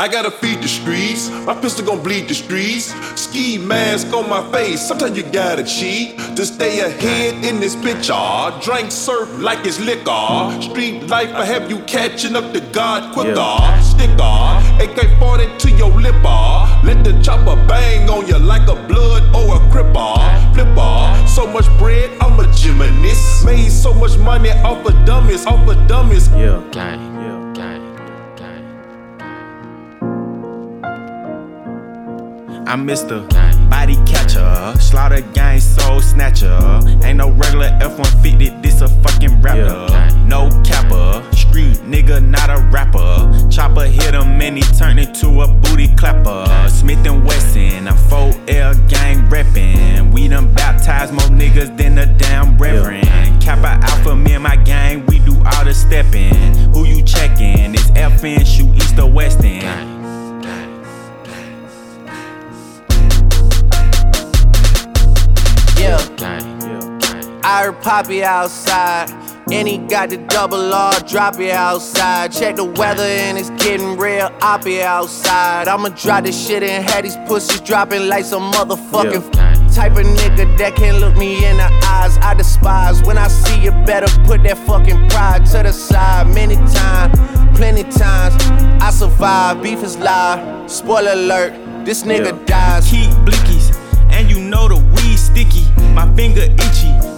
I gotta feed the streets. My pistol gon' bleed the streets. Ski mask on my face. Sometimes you gotta cheat to stay ahead in this bitch. picture. Drink surf like it's liquor. Street life, I have you catching up to God quicker. Yeah. Sticker, AK 40 to your lipper. Let the chopper bang on you like a blood or a cripper. Flipper, so much bread, I'm a gymnast. Made so much money off of dummies, off of dummies. Yeah. gang, I'm Mr. Body Catcher, Slaughter Gang Soul Snatcher. Yeah. I heard Poppy outside. And he got the double R, drop it outside. Check the weather and it's getting real, I'll be outside. I'ma drop this shit and have these pussies dropping like some motherfucking type of nigga that can't look me in the eyes. I despise when I see you better put that fucking pride to the side. Many times, plenty times, I survive. Beef is live. Spoiler alert, this nigga Yeah. dies. keep blickies, and you know the weed sticky. My finger itchy, the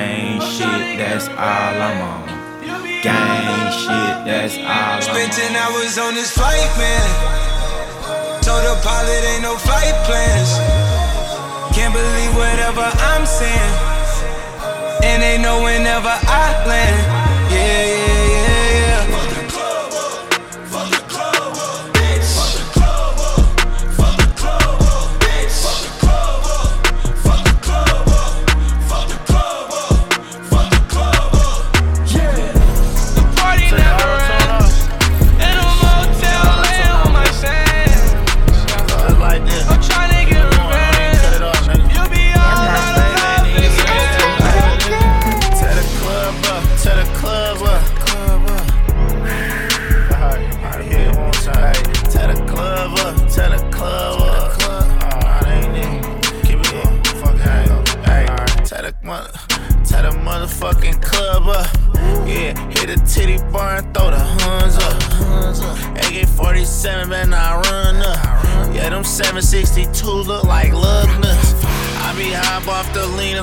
that's all I'm on. Gang shit, that's all I'm Spent 10 hours on this flight, man. Told the pilot ain't no flight plans. Can't believe whatever I'm saying. And they know whenever I land. Yeah, yeah,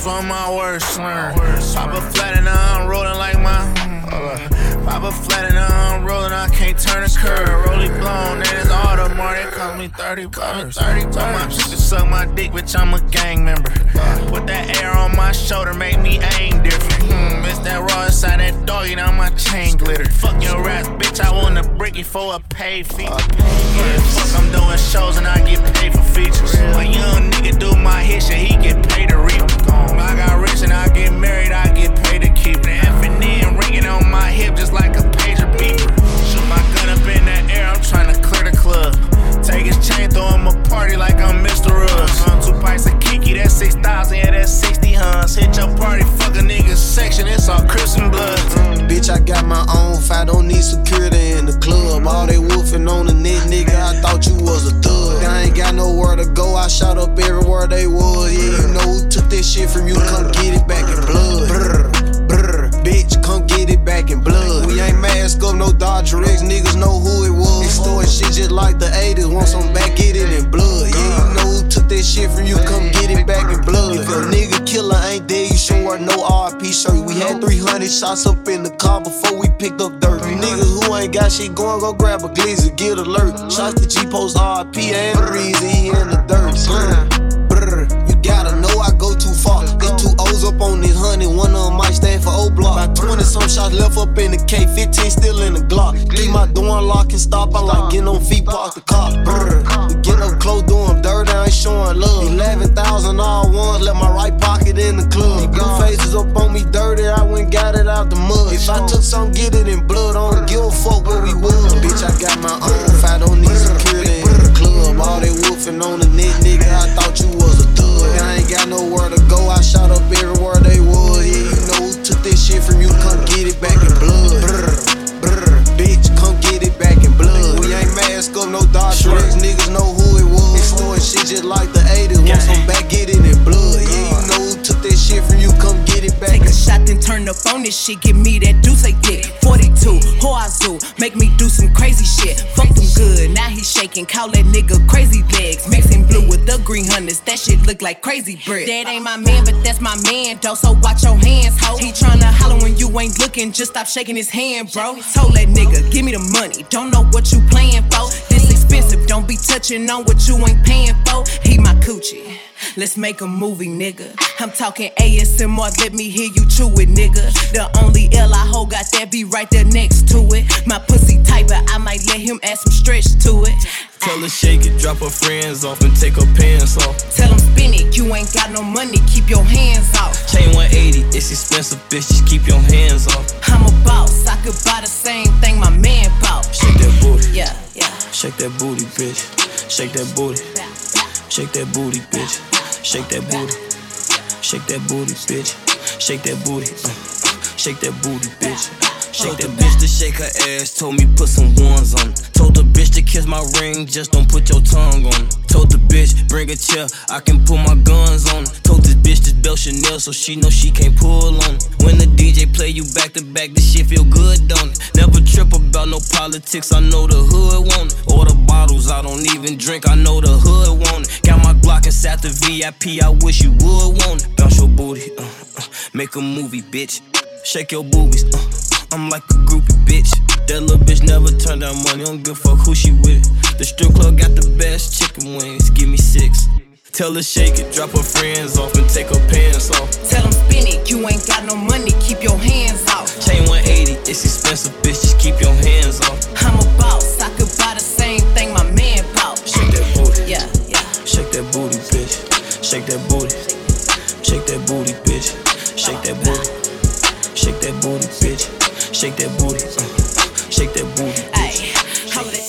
the on my worst slur. Pop a flat and I'm rolling like my. Pop a flat and I'm rolling, I can't turn a curve. Rolly blown, and it's Audemars. They call me 30 bucks. 30 bucks. my bitch suck my dick, bitch, I'm a gang member. Put that air on my shoulder, make me aim different. Hmm, it's that raw inside that doggy, now my chain glitter. Fuck your raps, bitch, I want to break you for a pay fee. Yeah, fuck, I'm doing shows and I get paid for features. A young nigga do my hit shit, he get paid to reap. And I get married, I get paid to keep it. F and N ringing on my hip just like a pager beeper. Shoot my gun up in the air, I'm trying to clear the club. Take his chain, throw him a party like I'm Mr. Ruggs. Uh, two pints of Kiki, that's 6,000, yeah, that's 60 huns. Hit your party, fuck a nigga section, it's all Crips and Bloods. Bitch, I got my own fight, don't need security in the club. All they wolfing on the net, nigga, I thought you was a thug. I ain't got nowhere to go, I shot up everywhere they was. Yeah, shots up in the car before we picked up dirt. You niggas who ain't got shit going, go grab a glizzy, get alert. Shots to G Post RP and he in the dirt. Brr, brr, you gotta know I go too far. It's too hoes up on this honey, one of them might stand for O block. About 20 some shots left up in the K, 15 still in the Glock. Leave my door unlocked and stop, I like getting on feet, park the car. Brr. We get up close, doing dirt, I ain't showing love. 11,000 all ones, left my right pocket in the club. Out the mud. If I took some, get it in blood, I don't give a fuck where we was. Bitch, I got my own, if I don't need security in the club. All they wolfing on the net, nigga, I thought you was a thug. I ain't got nowhere to up on this shit. Give me that deuce, they dick. 42, Hoazoo, make me do some crazy shit. Fuck them good, now he shaking. Call that nigga crazy legs. Mixing blue with the green hunters, that shit look like crazy bread. That ain't my man, but that's my man, though. So watch your hands, ho. He tryna holler when you ain't looking, just stop shaking his hand, bro. Told that nigga, give me the money. Don't know what you playing for. This expensive, don't be touching on what you ain't paying for. He my coochie. Let's make a movie, nigga. I'm talking ASMR, let me hear you chew it, nigga. The only L I hold got that be right there next to it. My pussy tight, but I might let him add some stretch to it. Tell her shake it, drop her friends off and take her pants off. Tell him spin it, you ain't got no money, keep your hands off. Chain 180, it's expensive, bitch, just keep your hands off. I'm a boss, I could buy the same thing my man bought. Shake that booty, Yeah, yeah. shake that booty, bitch. Shake that booty, shake that booty, bitch. Shake that booty, shake that booty, bitch. Shake that booty, shake that booty, bitch. Shake that bitch to shake her ass, told me put some ones on. Told the bitch to kiss my ring, just don't put your tongue on. Told the bitch, bring a chair, I can put my guns on. Told this bitch this belt Chanel, so she know she can't pull on. When the DJ play you back to back, this shit feel good, don't it? Never trip about no politics, I know the hood want it. Or the bottles, I don't even drink, I know the hood want it. Got my Glock inside the VIP, I wish you would want it. Bounce your booty, uh, uh, make a movie, bitch. Shake your boobies, uh, I'm like a groupie, bitch. That little bitch never turned down money, don't give a fuck who she with. The strip club got the best chicken wings, give me six. Tell her shake it, drop her friends off and take her pants off. Tell him spin it, you ain't got no money, keep your hands off. Chain 180, it's expensive, bitch, just keep your hands off. I'm a boss, I could buy the same thing my man bought. Shake that booty, Yeah, yeah. shake that booty, bitch. Shake that booty, shake that booty, bitch. Shake that booty, shake that booty, bitch. Shake that booty, uh, shake that booty, Ayy, hold it.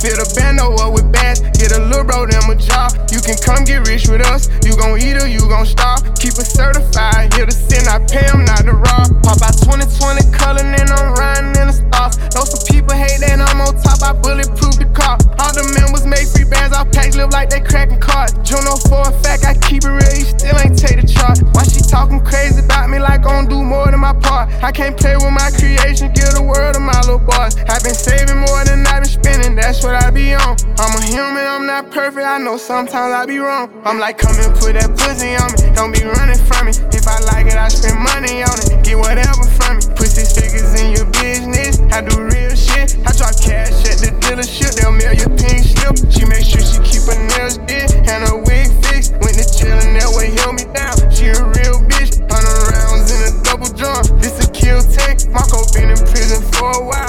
Fill the bando up with bass, get a little bro them a job. You can come get rich with us, you gon' eat or you gon' starve. Keep it certified, here to sin, I pay them not to rob. Pop out 2020 color, and I'm riding in the stars. Know some people hate that I'm on top, I bulletproof perfect, I know sometimes I be wrong. I'm like, come and put that pussy on me, don't be running from me. If I like it, I spend money on it, get whatever from me. Put six figures in your business, I do real shit. I drop cash at the dealership, they'll mail your pink slip. She make sure she keep her nails did and her wig fixed. Went to chillin', that way held me down. She a real bitch, hundred rounds in a double drum. This a kill take. Marco been in prison for a while,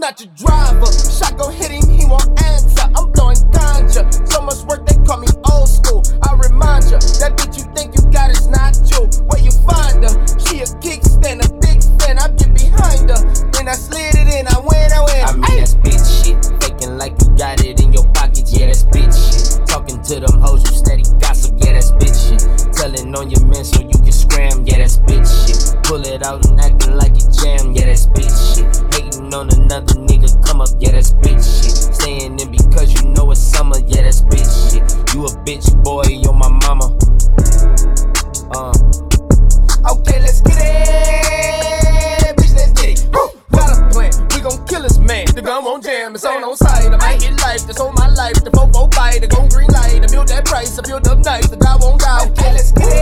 not your driver. Bitch boy, you're my mama. Uh. Okay, let's get it. Bitch, let's get it. Woo! A plan. We gon' kill this man. The gun won't jam. It's on on side. I might get life. That's on my life. The fofo bite. The go green light. I build that price. I build up nice. The guy won't die. Okay, let's get it.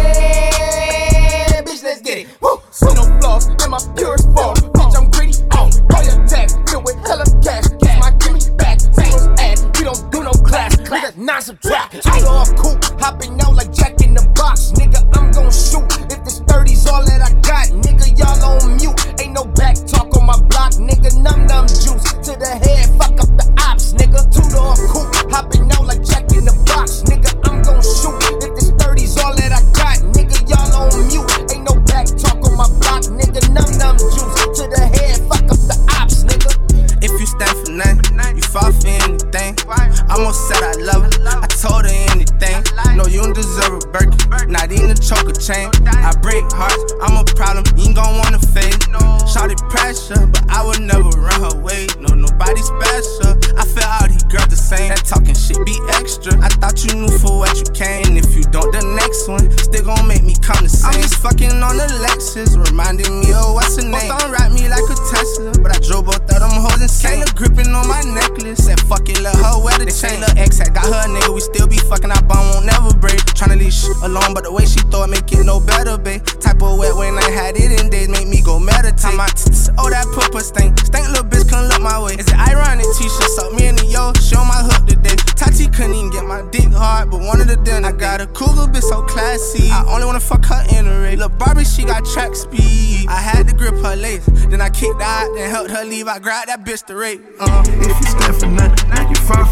Had got her nigga, we still be fucking. Our bond won't never break. Tryna leave shit alone, but the way she throw it make it no better, babe. Type of wet when I had it in days, make me go meditate. My tits, oh that pooper stink, stink little bitch couldn't look my way. Is it ironic? T-shirt suck me in the yo, show my hook today. Tati couldn't even get my dick hard, but wanted the dinner. I got a cougar bitch so classy. I only wanna fuck her in a race. Lil' Barbie, she got track speed. I had to grip her lace, then I kicked out, then helped her leave. I grabbed that bitch to rape. Uh. If you stand for nothing, now you for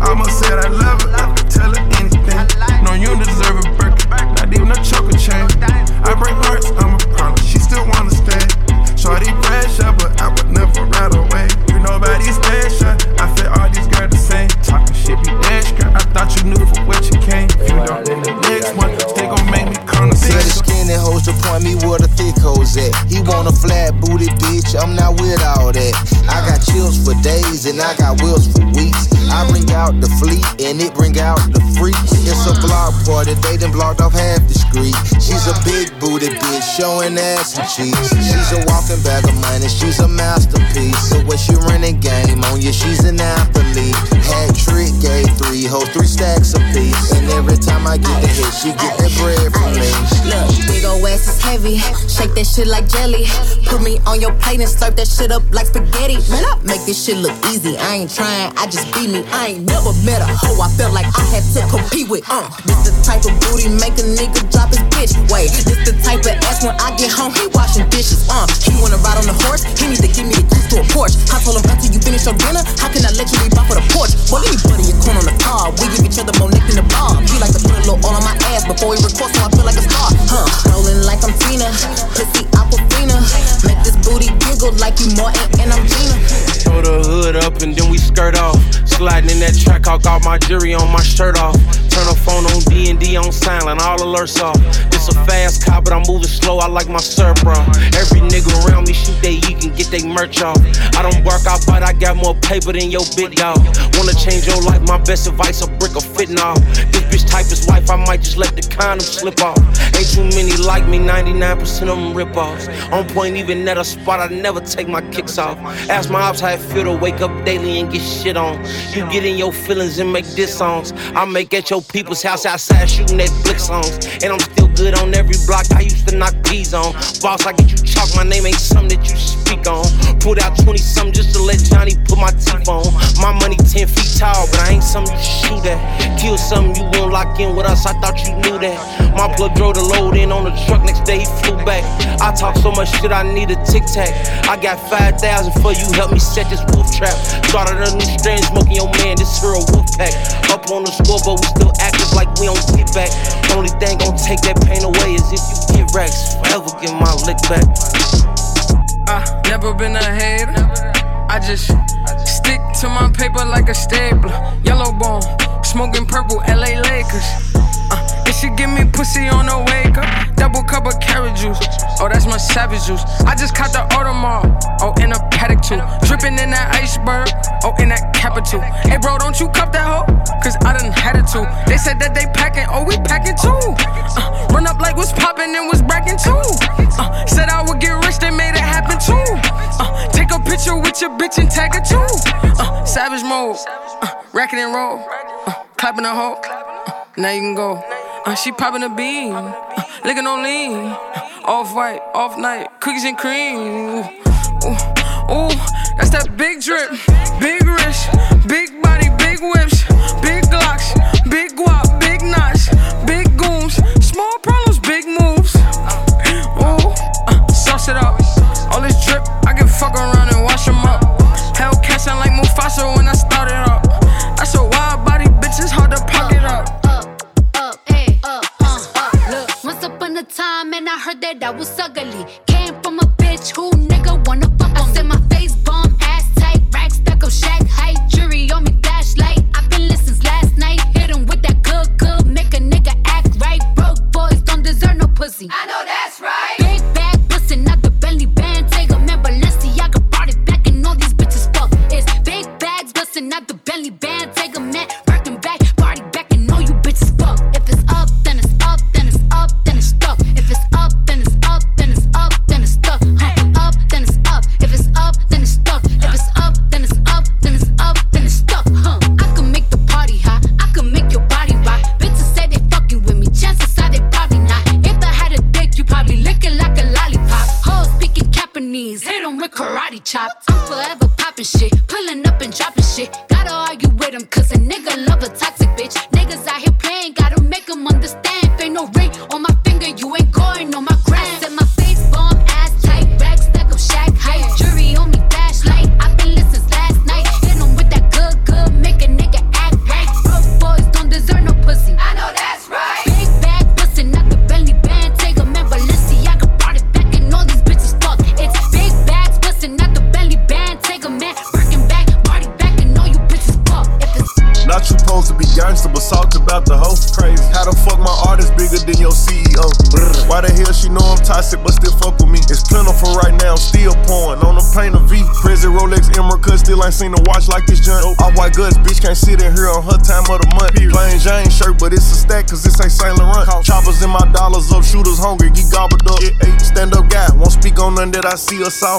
Almost said I love her, I could tell her anything. No, you don't deserve a Birkin, not even a choker chain. I break hearts, I'm a problem, she still wanna stay. Shorty pressure, but I would never ride away. You nobody's special, I feel all these girls the same. Talking shit be dash, girl. I thought you knew for what you came. If you don't, then the next one, they gon' make me come to the skinny hoes to point me where the thick hoes at. He want a flat booty bitch, I'm not with all that. I got chills for days and I got wheels for weeks. I bring out the fleet and it bring out the freaks. It's a block party, they done blocked off half the street. She's a big booty bitch, showing ass and cheeks. She's a walking bag of money, she's a masterpiece. So way she running game oh on you, she's an athlete. Hat trick, gave three hoes, three stacks apiece. And every time I get the hit, she get that bread from me. Look, big ol' ass is heavy. Shake that shit like jelly. Put me on your plate and slurp that shit up like spaghetti. Man, I make this shit look easy. I ain't trying, I just be me. I ain't never met a hoe I felt like I had to compete with. Uh, this the type of booty make a nigga drop his bitch. Wait, this the type of ass when I get home, he washing dishes. Uh, he wanna ride on the horse, he need to give me the keys to a Porsche. I told him until you finish your dinner, how can I let you leave off for the porch? Well, put in corner on the car. We give each other more neck than the bar. He like to put a little all on my ass before he records, so I feel like a star. Huh? Rolling like I'm Tina, pussy Aquafina. Make this booty giggle like you Martin and I'm Gina. Throw the hood up and then we skirt off. Sliding in that track, I got my jury on my shirt off. Turn the phone on D and D on silent, all alerts off. It's a fast car, but I'm moving slow. I like my surf, bro. Every nigga around me shoot they you can get they merch off. I don't work out, but I got more paper than your big dog. Wanna change your life? My best advice: a brick of fitting off. This bitch type is wife, I might just let the condom slip off. Ain't too many like me, 99% of them rip offs. On point, even at a spot, I never take my kicks off. Ask my ops how it feel to wake up daily and get shit on. You get in your feelings and make diss songs. I make at your people's house outside shooting that blick songs. And I'm still good on every block I used to knock P's on. Boss, I get you chalk, my name ain't something that you speak on. Put out 20 something just to let Johnny put my teeth on. My money 10 feet tall, but I ain't something you shoot at. Kill something you won't lock in with us, I thought you knew that. My plug drove the load in on the truck, next day he flew back. I talk so much shit, I need a tic tac. I got 5,000 for you, help me set this wolf trap. Started a new strain, smoking your man, this here a wolf pack. Up on the score, but we still active like we don't get back. Only thing gon' take that pain away is if you get racks. Forever get my lick back. I never been a hater. I just stick to my paper like a stapler. Yellow bone, smoking purple, LA Lakers. Should give me pussy on the wake up. Double cup of carrot juice. Oh, that's my savage juice. I just caught the Audemars. Oh, in a paddock too. Dripping in that iceberg. Oh, in that capital. Hey, bro, don't you cup that hoe? Cause I done had it too. They said that they packing. Oh, we packing too. Uh, run up like what's popping and was bracking too. Uh, said I would get rich, they made it happen too. Uh, take a picture with your bitch and tag it too. Uh, savage mode. Uh, racking and roll. Uh, clapping a hoe. Uh, now you can go. Uh, she popping a bean, uh, licking on lean. Off white, off night, cookies and cream. Ooh, ooh, that's that big drip, big wrist, big body, big whips, big glocks, big guap, big knots, big goons, small problems, big moves. Ooh, uh, sauce it up. All this drip, I can fuck around and wash them up. Hellcat sound like Mufasa when I started that was ugly. With karate chops. I'm forever popping shit, pulling up and dropping shit. Gotta argue with 'em, cause a nigga love a toxic bitch. Niggas out here playing, gotta make make 'em understand. Ain't no ring on my finger, you ain't going on my gram. Set my face bomb, ass tight, rack stack up, shack height. Jury on me, still pouring on the plane of V. Prison Rolex Emerald cut, still ain't seen a watch like this junk. Off white guts, bitch can't sit in here on her time of the month. Plain Jane shirt, but it's a stack, cause this ain't Saint Laurent. Choppers in my dollars up, shooters hungry, get gobbled up. Stand up guy, won't speak on none that I see or saw.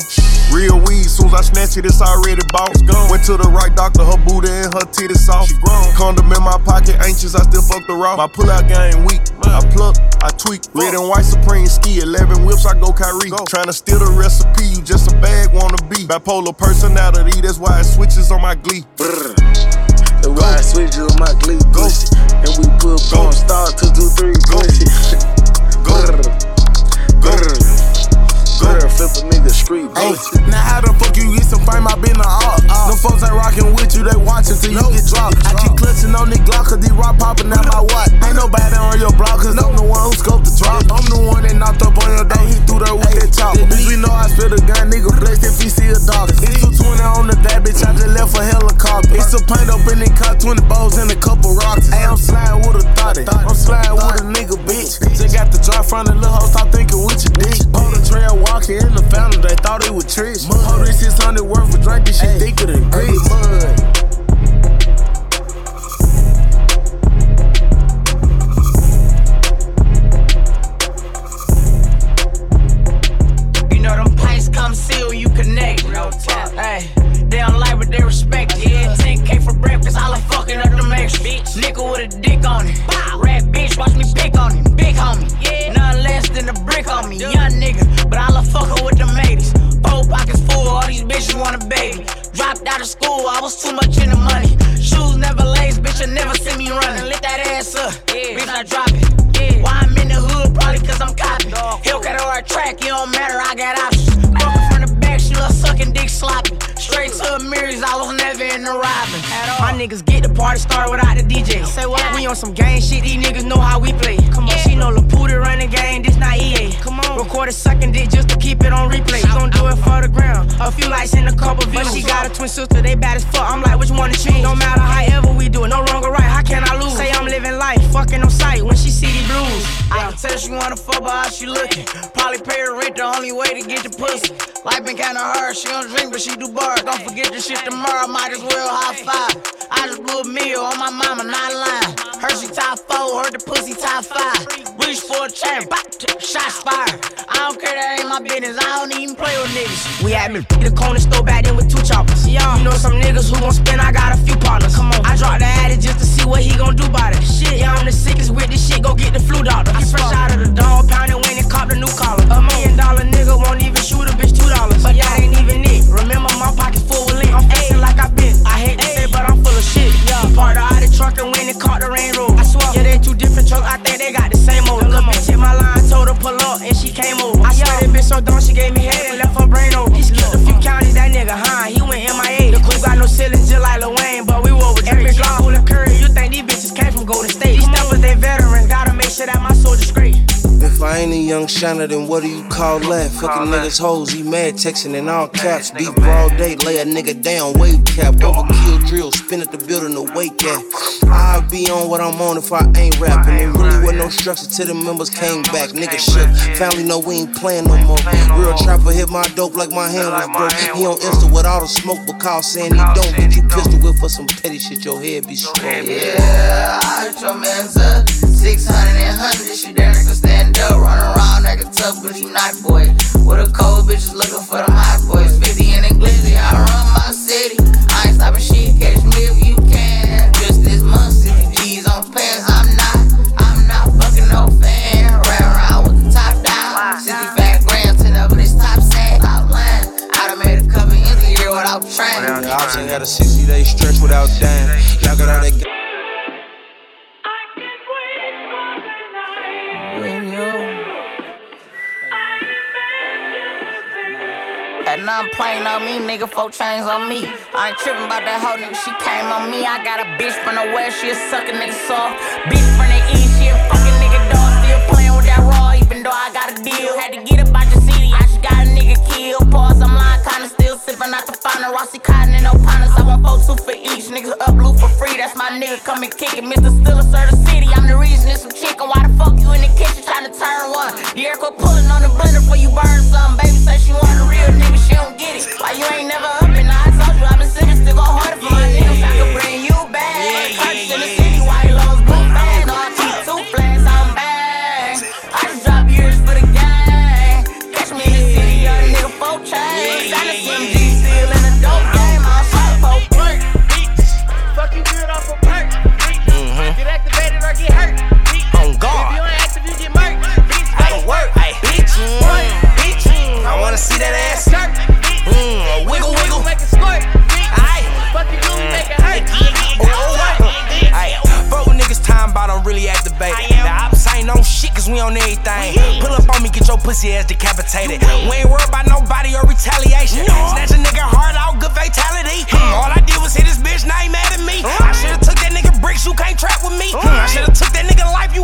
Real weed, soon as I snatch it, it's already bought. Went to the right doctor, her booty and her titties soft. Condom in my pocket, anxious, I still fuck the raw. My pull out game weak, I pluck, I tweak. Red and white Supreme ski, 11 whips, I go Kyrie. Tryna steal the recipe, you just a bag wanna be. Bipolar personality, that's why it switches on my glee. That's why I switch on my glee pussy. And we put porn star two two three pussy. Go. Go. Go. A nigga street pussy. Now how the fuck you get some fame? I been a op. Them folks ain't rockin' with you, they watchin' till you get dropped. I keep clutching on the Glock, cause these rock poppin' out my watch. Ain't nobody on your block, cause I'm the one who scoped the drop. I'm the one that knocked up on your day, he threw that with that chopper. Bitch, we know I spit the gun, nigga blessed if he see a dog. It's 220 on the day, bitch, I just left a helicopter. It's a paint up in the car, 20 bows and a couple rocks. Hey, I'm sliding with a thotty. I'm sliding with a nigga, bitch. Just got the drop from the little hoe, stop thinking with your dick. On the trail walking in the fountain, they thought it was Trish. Hold this 600 worth for drinking, shit thicker than grits. Recorded sucking dick just to keep it on replay. She gon' do it for the ground. A few lights and a couple views. But she got a twin sister, they bad as fuck. I'm like, which one to choose? No matter however we do it, no wrong or right, how can I lose? Say I'm living life, fucking on sight when she see the blues. I can tell she wanna fuck, but how she looking? Probably pay pussy. Life been kinda hard, she don't drink, but she do bars. Don't forget the shit tomorrow, might as well high five. I just blew a meal on my mama, not lying. Hershey top four, heard the pussy top five. Reach for a chain, pop, shots fired. I don't care, that ain't my business, I don't even play with niggas. We had me the corner store back then with two choppers. Yeah, you know some niggas who gon' spend, I got a few partners. Come on, I dropped the addy just to see what he gon' do about it. Shit, yeah, I'm the sickest with this shit, go get the flu doctor. I ain't a young shiner, then what do you call that? Fucking niggas hoes, he mad, texting in all caps. Beat broad day, lay a nigga down, wave cap. Overkill drill, spin at the building to wake at. I'll be on what I'm on if I ain't rapping. It really was no structure till the members came back. Nigga shook, family know we ain't playing no more. Real trapper hit my dope like my hand was broke. He on Insta with all the smoke, but call saying he don't. Get you pistol whip for some petty shit, your head be strong. Yeah, I heard your man's up 600 and 100. She damn near stand up, run around like a tough, but he not boy. With a cold bitches looking for them hot boys. 50 in the glizzy, I run my city. I ain't stopping shit, catch me if you can. Just this month, 60 G's on pants. I'm not, I'm not fucking no fan. Ran around with the top down. 65 grams, 10 up in this top sack. Outline. I done made a couple ends a year without. The option had a 60 day stretch without dying. Y'all got all that. And I'm playing on me, nigga, four chains on me. I ain't tripping about that hoe, nigga, she came on me. I got a bitch from the west, she a suckin' nigga soft. Bitch from the east, she a fucking nigga dog. Still playing with that raw, even though I got a deal. Had to get up out the final. Rossi Cotton and no partners, I want four two for each. Niggas up blue for free, that's my nigga, come and kick it. Mr. Stiller, sir, the city, I'm the reason it's some chicken. Why the fuck you in the kitchen trying to turn one? Dierico pulling on the blender for you burn some. Baby say she want a real nigga, she don't get it. Why you ain't never up and I told you I've been sick, still go harder pussy ass decapitated. We ain't worried about nobody or retaliation. Snatch a nigga heart out, good fatality. Hmm, all I did was hit this bitch, now he mad at me. I should've took that nigga bricks, you can't trap with me. Hmm, I should've took that nigga life, you